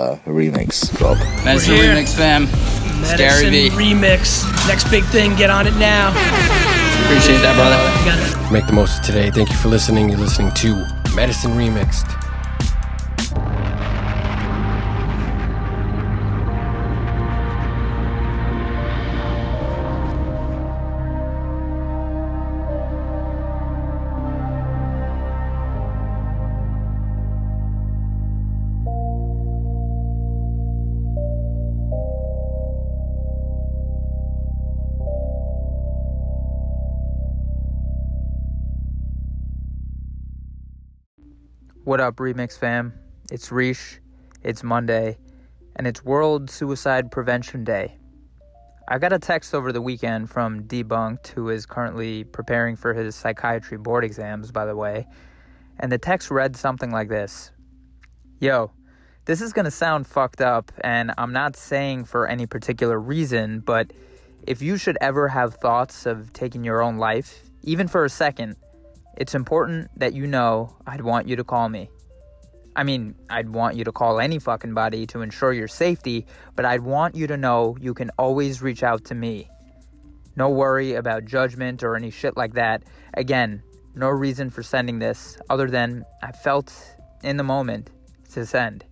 uh, remix drop. Medicine We're here. Remix fam. Scary Medicine V. remix. Next big thing, get on it now. Appreciate that, brother. Make the most of today. Thank you for listening. You're listening to Medicine Remixed. What up, Remix fam? It's Reesh, it's Monday, and it's World Suicide Prevention Day. I got a text over the weekend from Debunked, who is currently preparing for his psychiatry board exams, by the way, and the text read something like this Yo, this is gonna sound fucked up, and I'm not saying for any particular reason, but if you should ever have thoughts of taking your own life, even for a second, it's important that you know I'd want you to call me. I mean, I'd want you to call any fucking body to ensure your safety, but I'd want you to know you can always reach out to me. No worry about judgment or any shit like that. Again, no reason for sending this other than I felt in the moment to send.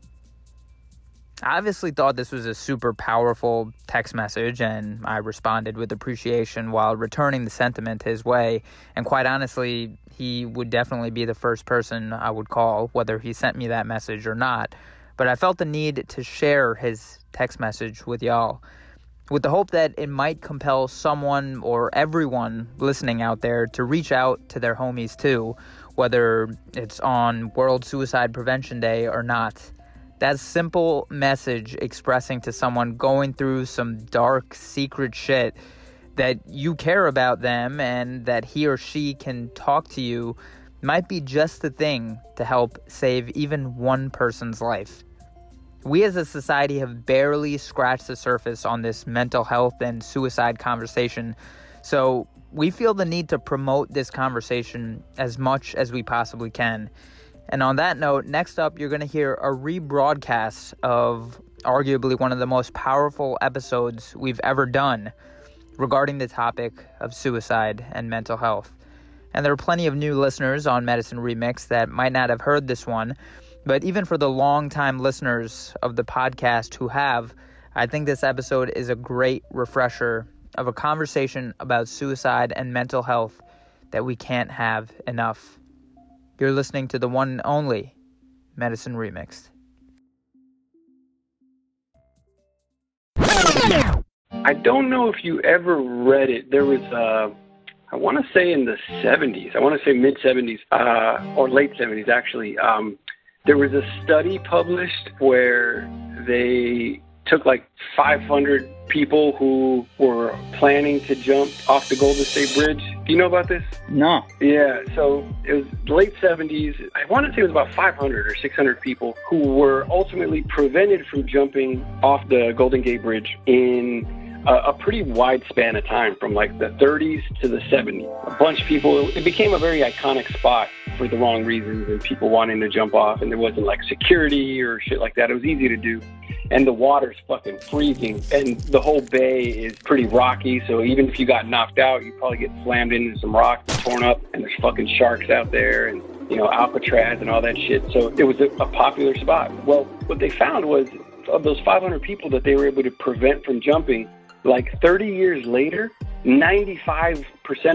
I obviously thought this was a super powerful text message, and I responded with appreciation while returning the sentiment his way. And quite honestly, he would definitely be the first person I would call, whether he sent me that message or not. But I felt the need to share his text message with y'all, with the hope that it might compel someone or everyone listening out there to reach out to their homies too, whether it's on World Suicide Prevention Day or not. That simple message expressing to someone going through some dark, secret shit that you care about them and that he or she can talk to you might be just the thing to help save even one person's life. We as a society have barely scratched the surface on this mental health and suicide conversation, so we feel the need to promote this conversation as much as we possibly can. And on that note, next up, you're going to hear a rebroadcast of arguably one of the most powerful episodes we've ever done regarding the topic of suicide and mental health. And there are plenty of new listeners on Medicine Remix that might not have heard this one, but even for the long-time listeners of the podcast who have, I think this episode is a great refresher of a conversation about suicide and mental health that we can't have enough. You're listening to the one and only Medicine Remixed. I don't know if you ever read it. There was, uh, I want to say in the 70s, I want to say mid 70s, uh, or late 70s actually. Um, there was a study published where they took like 500 people who were planning to jump off the Golden State Bridge. Do you know about this? No. Yeah, so it was late 70s. I want to say it was about 500 or 600 people who were ultimately prevented from jumping off the Golden Gate Bridge in a, a pretty wide span of time from like the 30s to the 70s. A bunch of people, it became a very iconic spot for the wrong reasons and people wanting to jump off, and there wasn't like security or shit like that. It was easy to do. And the water's fucking freezing. And the whole bay is pretty rocky so even if you got knocked out you probably get slammed into some rocks and torn up and there's fucking sharks out there and you know alcatraz and all that shit. So it was a, a popular spot. Well what they found was of those 500 people that they were able to prevent from jumping like 30 years later 95%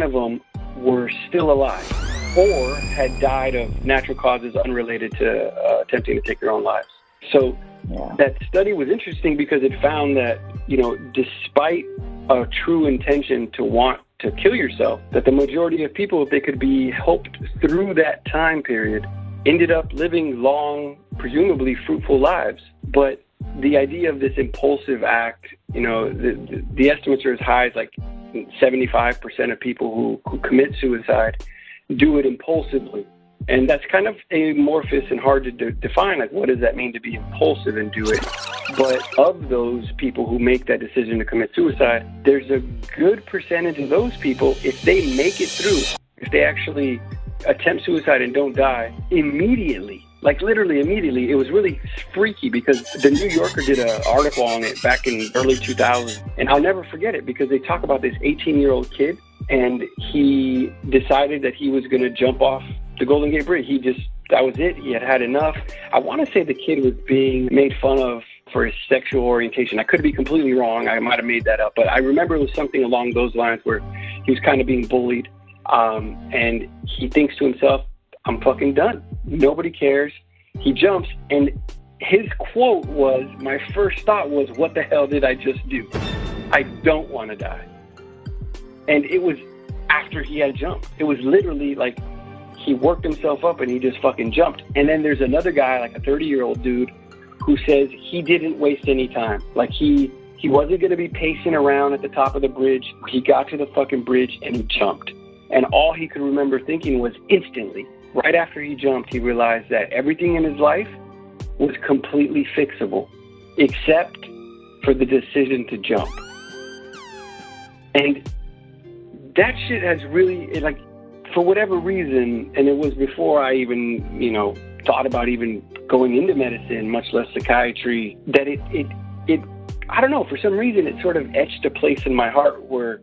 of them were still alive or had died of natural causes unrelated to uh, attempting to take their own lives. So Yeah. that study was interesting because it found that you know despite a true intention to want to kill yourself that the majority of people if they could be helped through that time period ended up living long presumably fruitful lives. But the idea of this impulsive act you know the, the, the estimates are as high as like 75% of people who, who commit suicide do it impulsively and that's kind of amorphous and hard to de- define. Like, what does that mean to be impulsive and do it? But of those people who make that decision to commit suicide, there's a good percentage of those people, if they make it through, if they actually attempt suicide and don't die, immediately Like literally immediately. It was really freaky because the New Yorker did an article on it back in early 2000. And I'll never forget it because they talk about this 18 year old kid and he decided that he was going to jump off the Golden Gate Bridge. He just, that was it. He had had enough. I want to say the kid was being made fun of for his sexual orientation. I could be completely wrong. I might have made that up, but I remember it was something along those lines where he was kind of being bullied. Um, and he thinks to himself, I'm fucking done. Nobody cares. He jumps, and his quote was, My first thought was, What the hell did I just do? I don't want to die. And it was after he had jumped. It was literally like he worked himself up and he just fucking jumped. And then there's another guy, like a 30 year old dude, who says he didn't waste any time. Like he he wasn't going to be pacing around at the top of the bridge. He got to the fucking bridge and he jumped. And all he could remember thinking was instantly, right after he jumped, he realized that everything in his life was completely fixable, except for the decision to jump. And that shit has really, like, for whatever reason, and it was before I even, you know, thought about even going into medicine, much less psychiatry, that it, it, it, I don't know, for some reason, it sort of etched a place in my heart where,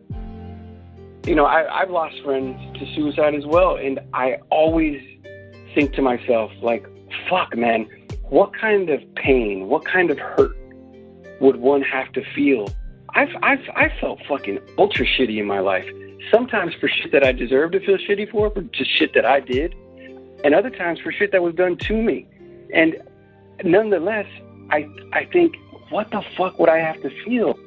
you know, I, I've lost friends to suicide as well. And I always think to myself, like, fuck, man, what kind of pain, what kind of hurt would one have to feel? I've, I've, I've felt fucking ultra shitty in my life. Sometimes for shit that I deserve to feel shitty for, for just shit that I did and other times for shit that was done to me. And nonetheless, I I think, what the fuck would I have to feel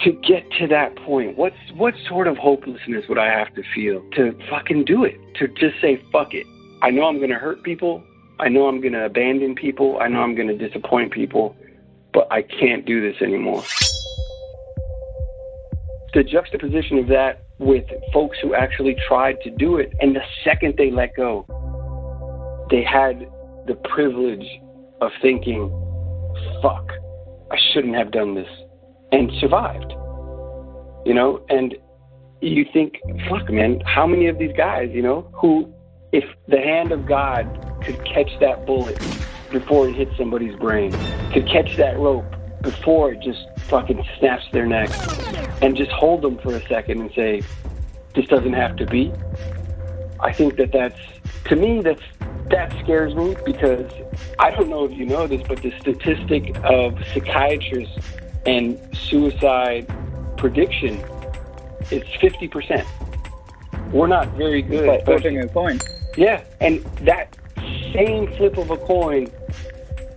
to get to that point? What's what sort of hopelessness would I have to feel to fucking do it? To just say fuck it. I know I'm gonna hurt people. I know I'm gonna abandon people. I know I'm gonna disappoint people, but I can't do this anymore. The juxtaposition of that with folks who actually tried to do it. And the second they let go, they had the privilege of thinking, fuck, I shouldn't have done this, and survived. You know, and you think, fuck, man, how many of these guys, you know, who, if the hand of God could catch that bullet before it hits somebody's brain, could catch that rope before it just fucking snaps their neck and just hold them for a second and say, this doesn't have to be. I think that that's, to me, that's, that scares me because I don't know if you know this, but the statistic of psychiatrists and suicide prediction is 50%. We're not very good. It's like flipping a coin. Yeah, and that same flip of a coin,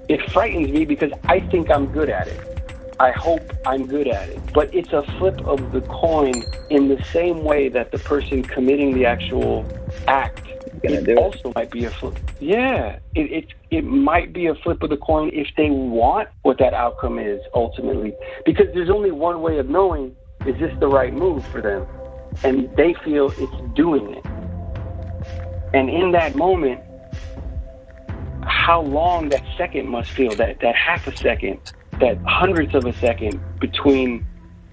it frightens me because I think I'm good at it. I hope I'm good at it. But it's a flip of the coin in the same way that the person committing the actual act it it. also might be a flip. Yeah, it, it it might be a flip of the coin if they want what that outcome is ultimately, because there's only one way of knowing is this the right move for them, and they feel it's doing it. And in that moment, how long that second must feel that that half a second, that hundredths of a second between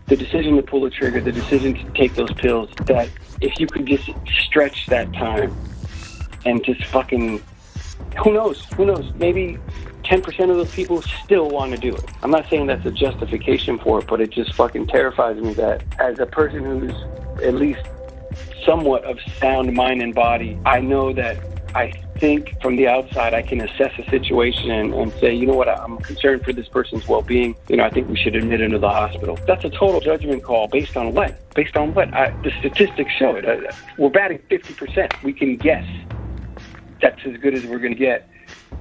the decision to pull the trigger, the decision to take those pills, that if you could just stretch that time and just fucking who knows who knows maybe 10% of those people still want to do it. I'm not saying that's a justification for it but it just fucking terrifies me that as a person who's at least somewhat of sound mind and body i know that i think from the outside i can assess a situation and, and say you know what i'm concerned for this person's well-being. You know i think we should admit him the hospital. That's a total judgment call based on what? Based on what? I, the statistics show it. Uh, we're batting 50% we can guess that's as good as we're going to get.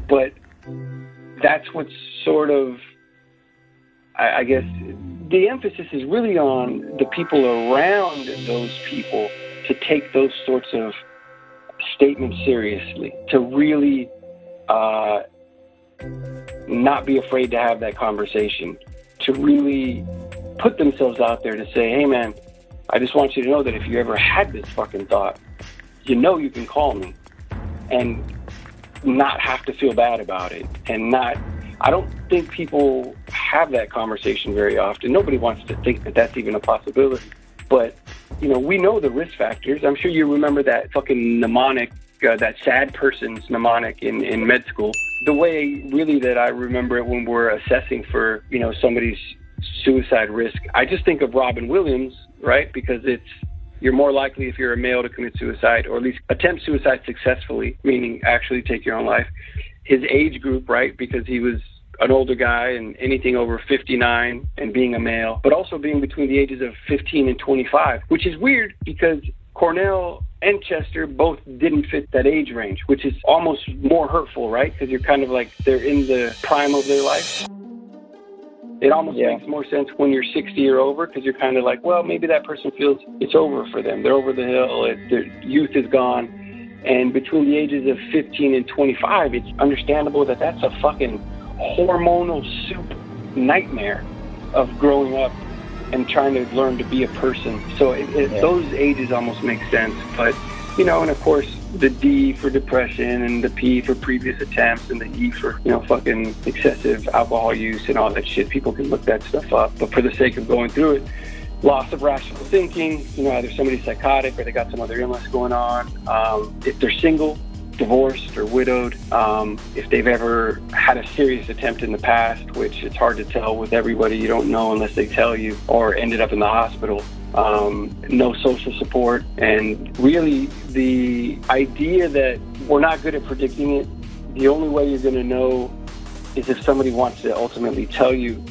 But that's what's sort of, I, I guess, the emphasis is really on the people around those people to take those sorts of statements seriously, to really uh, not be afraid to have that conversation, to really put themselves out there to say, hey, man, I just want you to know that if you ever had this fucking thought, you know you can call me and not have to feel bad about it and not I don't think people have that conversation very often. Nobody wants to think that that's even a possibility. But, you know, we know the risk factors. I'm sure you remember that fucking mnemonic uh, that sad person's mnemonic in, in med school. The way really that I remember it when we're assessing for, you know, somebody's suicide risk, I just think of Robin Williams, right? Because it's you're more likely if you're a male to commit suicide or at least attempt suicide successfully, meaning actually take your own life. His age group, right? Because he was an older guy and anything over 59 and being a male, but also being between the ages of 15 and 25, which is weird because Cornell and Chester both didn't fit that age range, which is almost more hurtful, right? Because you're kind of like they're in the prime of their life. It almost yeah. makes more sense when you're 60 or over because you're kind of like, well, maybe that person feels it's over for them. They're over the hill. It, their youth is gone. And between the ages of 15 and 25, it's understandable that that's a fucking hormonal soup nightmare of growing up and trying to learn to be a person. So it, it, yeah. those ages almost make sense. But, you know, and of course, the D for depression and the P for previous attempts and the E for, you know, fucking excessive alcohol use and all that shit. People can look that stuff up. But for the sake of going through it, loss of rational thinking, you know, either somebody's psychotic or they got some other illness going on. Um, if they're single, divorced or widowed, um, if they've ever had a serious attempt in the past, which it's hard to tell with everybody, you don't know unless they tell you, or ended up in the hospital. Um, no social support, and really the idea that we're not good at predicting it. The only way you're going to know is if somebody wants to ultimately tell you.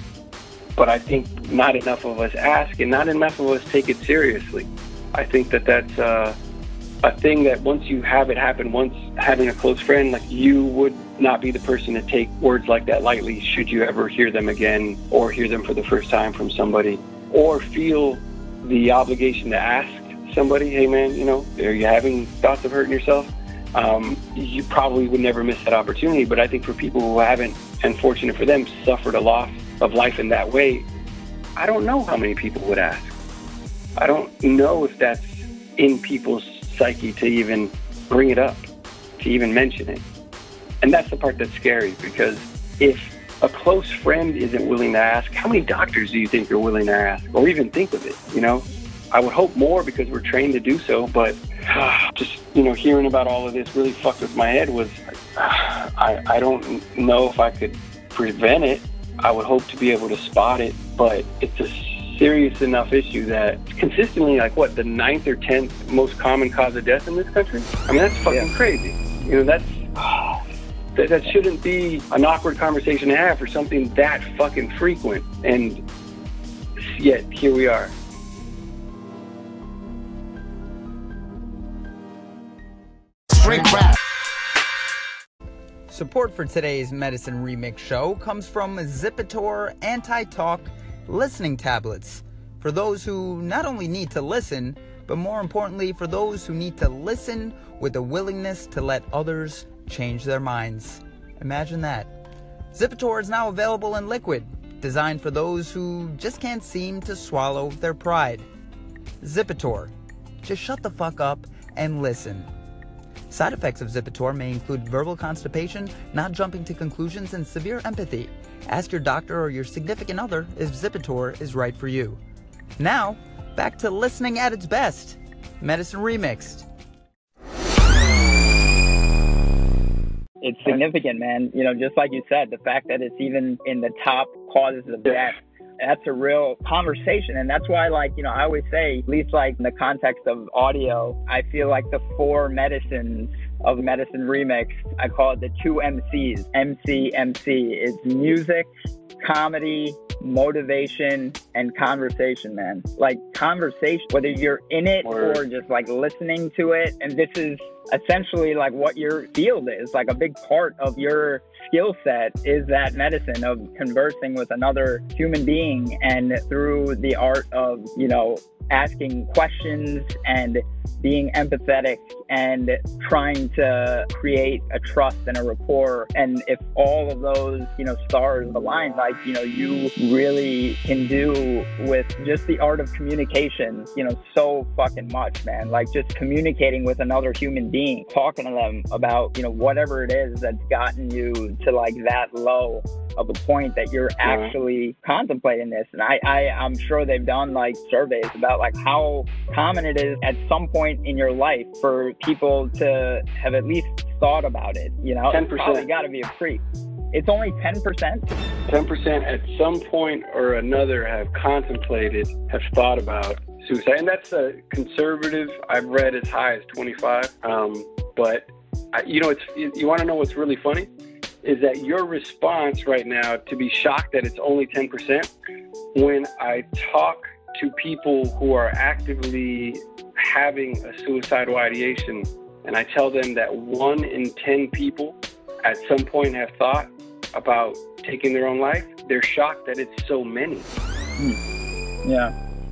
But I think not enough of us ask, and not enough of us take it seriously. I think that that's uh, a thing that once you have it happen, once having a close friend, like you would not be the person to take words like that lightly should you ever hear them again or hear them for the first time from somebody or feel the obligation to ask somebody, hey man, you know, are you having thoughts of hurting yourself? Um, you probably would never miss that opportunity. But I think for people who haven't, and fortunate for them, suffered a loss of life in that way, I don't know how many people would ask. I don't know if that's in people's psyche to even bring it up, to even mention it. And that's the part that's scary because if a close friend isn't willing to ask, how many doctors do you think are willing to ask or even think of it? You know, I would hope more because we're trained to do so, but just, you know, hearing about all of this really fucked with my head was I, I don't know if I could prevent it. I would hope to be able to spot it, but it's a serious enough issue that consistently, like what, the ninth or tenth most common cause of death in this country? I mean, that's fucking yeah. crazy. You know, that's. That, that shouldn't be an awkward conversation to have for something that fucking frequent. And yet, here we are. Support for today's Medicine Remix show comes from Zipitor Anti Talk listening tablets for those who not only need to listen, but more importantly, for those who need to listen with a willingness to let others change their minds. Imagine that. Zipitor is now available in liquid, designed for those who just can't seem to swallow their pride. Zipitor. Just shut the fuck up and listen. Side effects of Zipitor may include verbal constipation, not jumping to conclusions, and severe empathy. Ask your doctor or your significant other if Zipitor is right for you. Now, back to listening at its best. Medicine Remixed. It's significant, man. You know, just like you said, the fact that it's even in the top causes of death that's a real conversation. And that's why, like, you know, I always say, at least like in the context of audio, I feel like the four medicines of Medicine Remix, I call it the two MCs. MC, MC is music, comedy, motivation, and conversation, man. Like conversation, whether you're in it or just like listening to it. And this is essentially like what your field is. Like a big part of your skill set is that medicine of conversing with another human being and through the art of, you know, asking questions and being empathetic and trying to create a trust and a rapport. And if all of those, you know, stars align, like, you know, you really can do with just the art of communication, you know, so fucking much, man. Like just communicating with another human being, talking to them about, you know, whatever it is that's gotten you to like that low of a point that you're actually contemplating this. And I, I, I'm sure they've done like surveys about like how common it is at some point point in your life for people to have at least thought about it. You know, 10%. it's probably got to be a freak. It's only ten percent. 10% at some point or another have contemplated, have thought about suicide. And that's a conservative, I've read as high as 25. Um, but, I, you know, it's you, you want to know what's really funny? Is that your response right now to be shocked that it's only 10%? When I talk to people who are actively having a suicidal ideation, and I tell them that one in 10 people at some point have thought about taking their own life, they're shocked that it's so many. Yeah.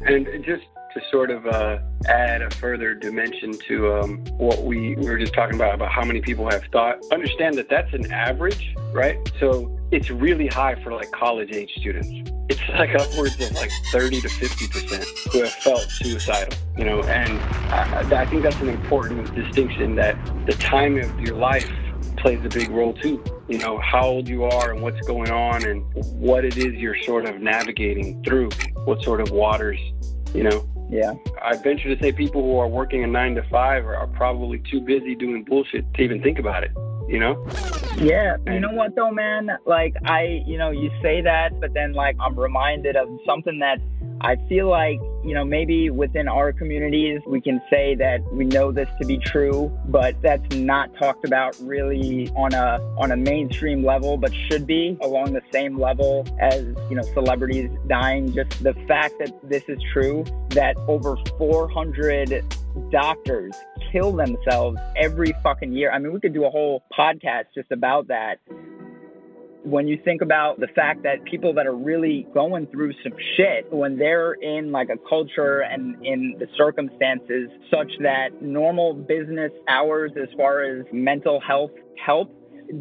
And just to sort of uh, add a further dimension to um, what we, we were just talking about, about how many people have thought, understand that that's an average, right? So it's really high for like college age students. Like upwards of like 30 to 50% who have felt suicidal, you know, and I, I think that's an important distinction that the time of your life plays a big role too. You know, how old you are and what's going on and what it is you're sort of navigating through, what sort of waters, you know. Yeah. I venture to say people who are working a nine to five are, are probably too busy doing bullshit to even think about it, you know? Yeah, you know what though, man? Like I, you know, you say that, but then like I'm reminded of something that I feel like, you know, maybe within our communities we can say that we know this to be true, but that's not talked about really on a on a mainstream level, but should be along the same level as, you know, celebrities dying. Just the fact that this is true, that over 400 doctors kill themselves every fucking year. I mean, we could do a whole podcast just about that. When you think about the fact that people that are really going through some shit, when they're in like a culture and in the circumstances such that normal business hours as far as mental health help,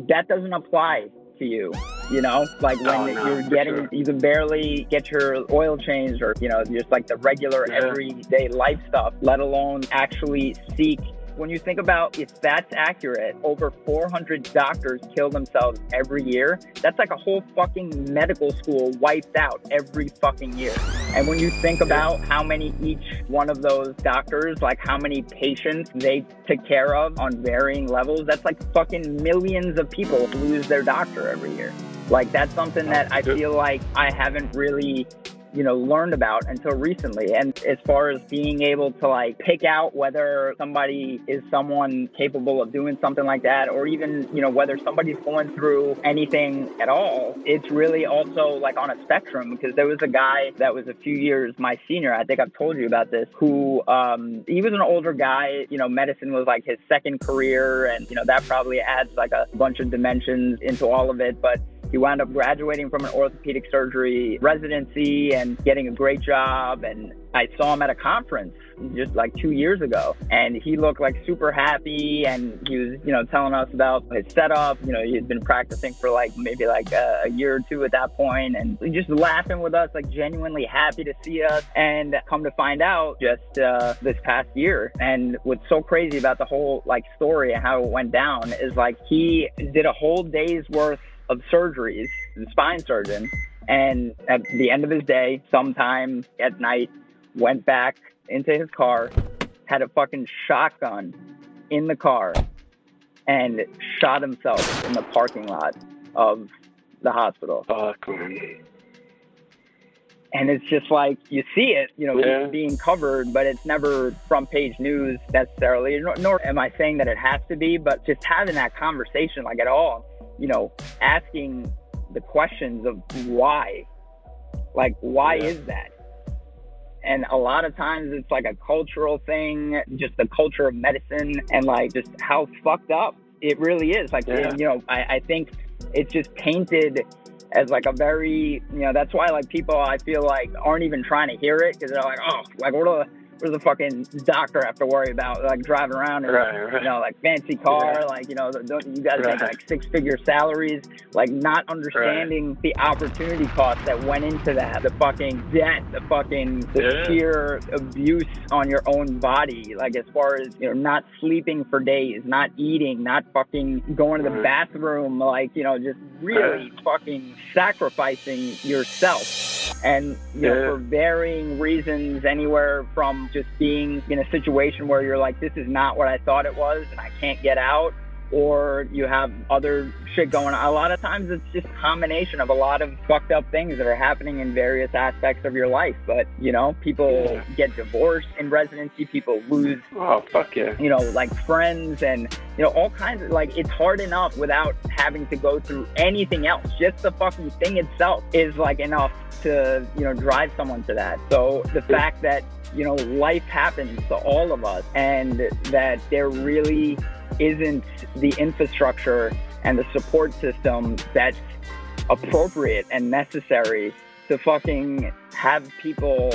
that doesn't apply to you. You know, like when Oh, no, you're getting, sure. you can barely get your oil changed or, you know, just like the regular Yeah. everyday life stuff, let alone actually seek. When you think about if that's accurate, over 400 doctors kill themselves every year. That's like a whole fucking medical school wiped out every fucking year. And when you think about how many each one of those doctors, like how many patients they took care of on varying levels, that's like fucking millions of people lose their doctor every year. Like that's something that I feel like I haven't really, you know, learned about until recently. And as far as being able to like pick out whether somebody is someone capable of doing something like that, or even, you know, whether somebody's going through anything at all, it's really also like on a spectrum because there was a guy that was a few years my senior. I think I've told you about this, who um, he was an older guy. You know, medicine was like his second career, and you know that probably adds like a bunch of dimensions into all of it. But he wound up graduating from an orthopedic surgery residency and getting a great job. And I saw him at a conference just like two years ago, and he looked like super happy. And he was, you know, telling us about his setup. You know, he had been practicing for like maybe like a, year or two at that point, and just laughing with us, like genuinely happy to see us. And come to find out, just uh, this past year, and what's so crazy about the whole like story and how it went down is like he did a whole day's worth of surgeries, the spine surgeon, and at the end of his day, sometime at night, went back into his car, had a fucking shotgun in the car, and shot himself in the parking lot of the hospital. Fuck, man. And it's just like you see it, you know, Yeah. being covered, but it's never front page news necessarily. Nor, nor am I saying that it has to be, but just having that conversation, like at all, you know, asking the questions of why, like why Yeah. is that? And a lot of times it's like a cultural thing, just the culture of medicine and like just how fucked up it really is. Like, Yeah. you know, I, I think it's just painted as like a very, you know, that's why like people I feel like aren't even trying to hear it because they're like, oh, like what do what does the fucking doctor have to worry about? Like driving around in, Right, right. you know, like fancy car, Yeah. like you know, don't you guys Right. make like six figure salaries? Like not understanding the opportunity cost that went into that, the fucking debt, the fucking the Yeah. sheer abuse on your own body. Like as far as you know, not sleeping for days, not eating, not fucking going to the bathroom, like you know, just really fucking sacrificing yourself. And you know, for varying reasons, anywhere from just being in a situation where you're like, this is not what I thought it was, and I can't get out, or you have other shit going on. A lot of times, it's just a combination of a lot of fucked up things that are happening in various aspects of your life. But you know, people get divorced in residency. People lose Oh fuck yeah. you know, like friends and, you know, all kinds of, like, it's hard enough without having to go through anything else. Just the fucking thing itself is, like, enough to, you know, drive someone to that. So the fact that, you know, life happens to all of us and that there really isn't the infrastructure and the support system that's appropriate and necessary to fucking have people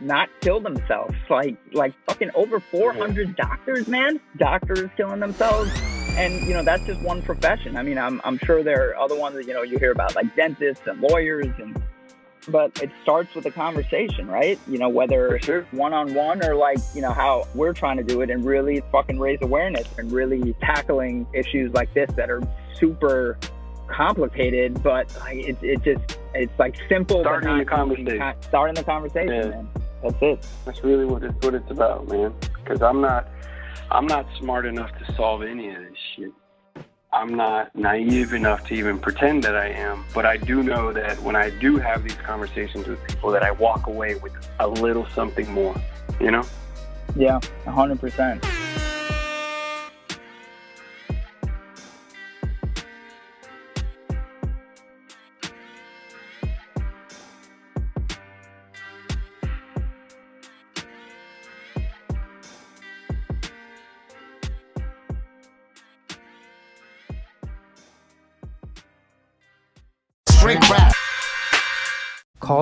not kill themselves. Like like fucking over 400 doctors, man. Doctors killing themselves. And you know that's just one profession. I mean, I'm I'm sure there are other ones that you know you hear about like dentists and lawyers and but it starts with a conversation, right? You know, whether one on one or like, you know, how we're trying to do it and really fucking raise awareness and really tackling issues like this that are super complicated, but like it, it just it's like simple. Starting the conversation. easy. Starting the conversation, Yeah. man. That's it. That's really what it's what it's about, man. Because I'm not, I'm not smart enough to solve any of this shit. I'm not naive enough to even pretend that I am, but I do know that when I do have these conversations with people that I walk away with a little something more, you know? Yeah, 100%.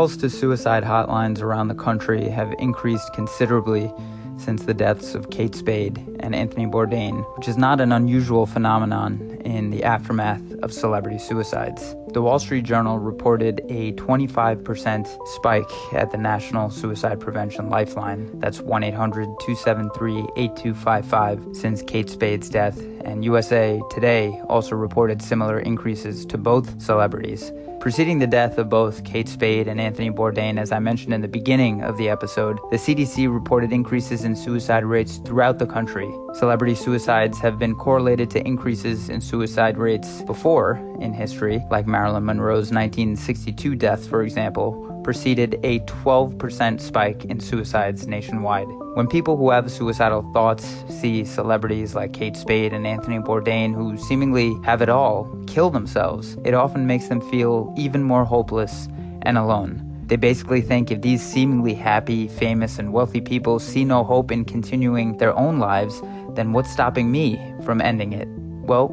Calls to suicide hotlines around the country have increased considerably since the deaths of Kate Spade and Anthony Bourdain, which is not an unusual phenomenon in the aftermath of celebrity suicides. The Wall Street Journal reported a 25% spike at the National Suicide Prevention Lifeline. That's 1 800 273 8255 since Kate Spade's death. And USA Today also reported similar increases to both celebrities. Preceding the death of both Kate Spade and Anthony Bourdain, as I mentioned in the beginning of the episode, the CDC reported increases in suicide rates throughout the country. Celebrity suicides have been correlated to increases in suicide rates before in history, like Marilyn Monroe's 1962 death, for example, preceded a 12% spike in suicides nationwide. When people who have suicidal thoughts see celebrities like Kate Spade and Anthony Bourdain, who seemingly have it all, kill themselves, it often makes them feel even more hopeless and alone. They basically think if these seemingly happy, famous, and wealthy people see no hope in continuing their own lives, then what's stopping me from ending it? Well,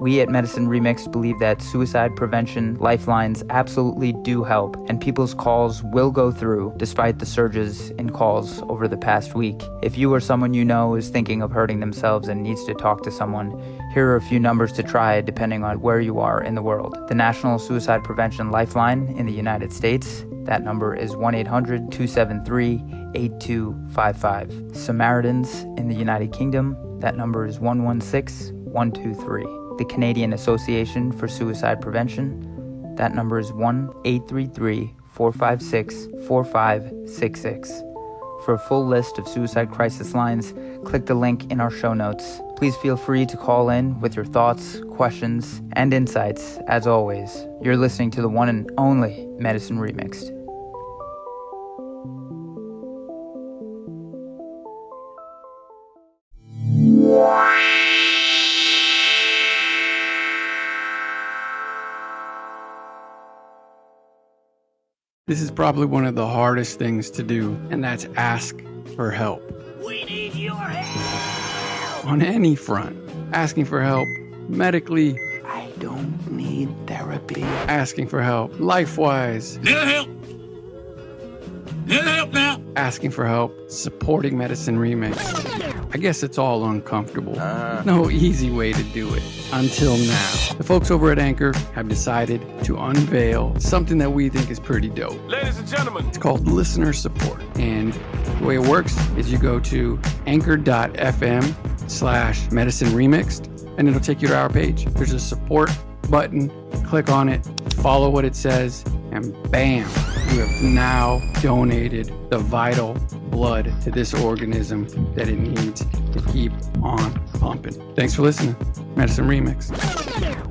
we at Medicine Remix believe that suicide prevention lifelines absolutely do help, and people's calls will go through despite the surges in calls over the past week. If you or someone you know is thinking of hurting themselves and needs to talk to someone, here are a few numbers to try depending on where you are in the world. The National Suicide Prevention Lifeline in the United States, that number is 1 800 273 8255. Samaritans in the United Kingdom, that number is 116 123 the Canadian Association for Suicide Prevention. That number is 1 833 456 4566. For a full list of suicide crisis lines, click the link in our show notes. Please feel free to call in with your thoughts, questions, and insights. As always, you're listening to the one and only Medicine Remixed. This is probably one of the hardest things to do, and that's ask for help. We need your help. On any front, asking for help medically, I don't need therapy. asking for help life wise, Need help. Need help now. asking for help supporting Medicine Remix. I guess it's all uncomfortable. Ah. No easy way to do it until now. The folks over at Anchor have decided to unveil something that we think is pretty dope. Ladies and gentlemen, It's called listener support. And the way it works is you go to anchor.fm slash medicine remixed and it'll take you to our page. There's a support button, click on it, follow what it says, and bam, you have now donated the vital blood to this organism that it needs to keep on pumping. Thanks for listening. Medicine Remix.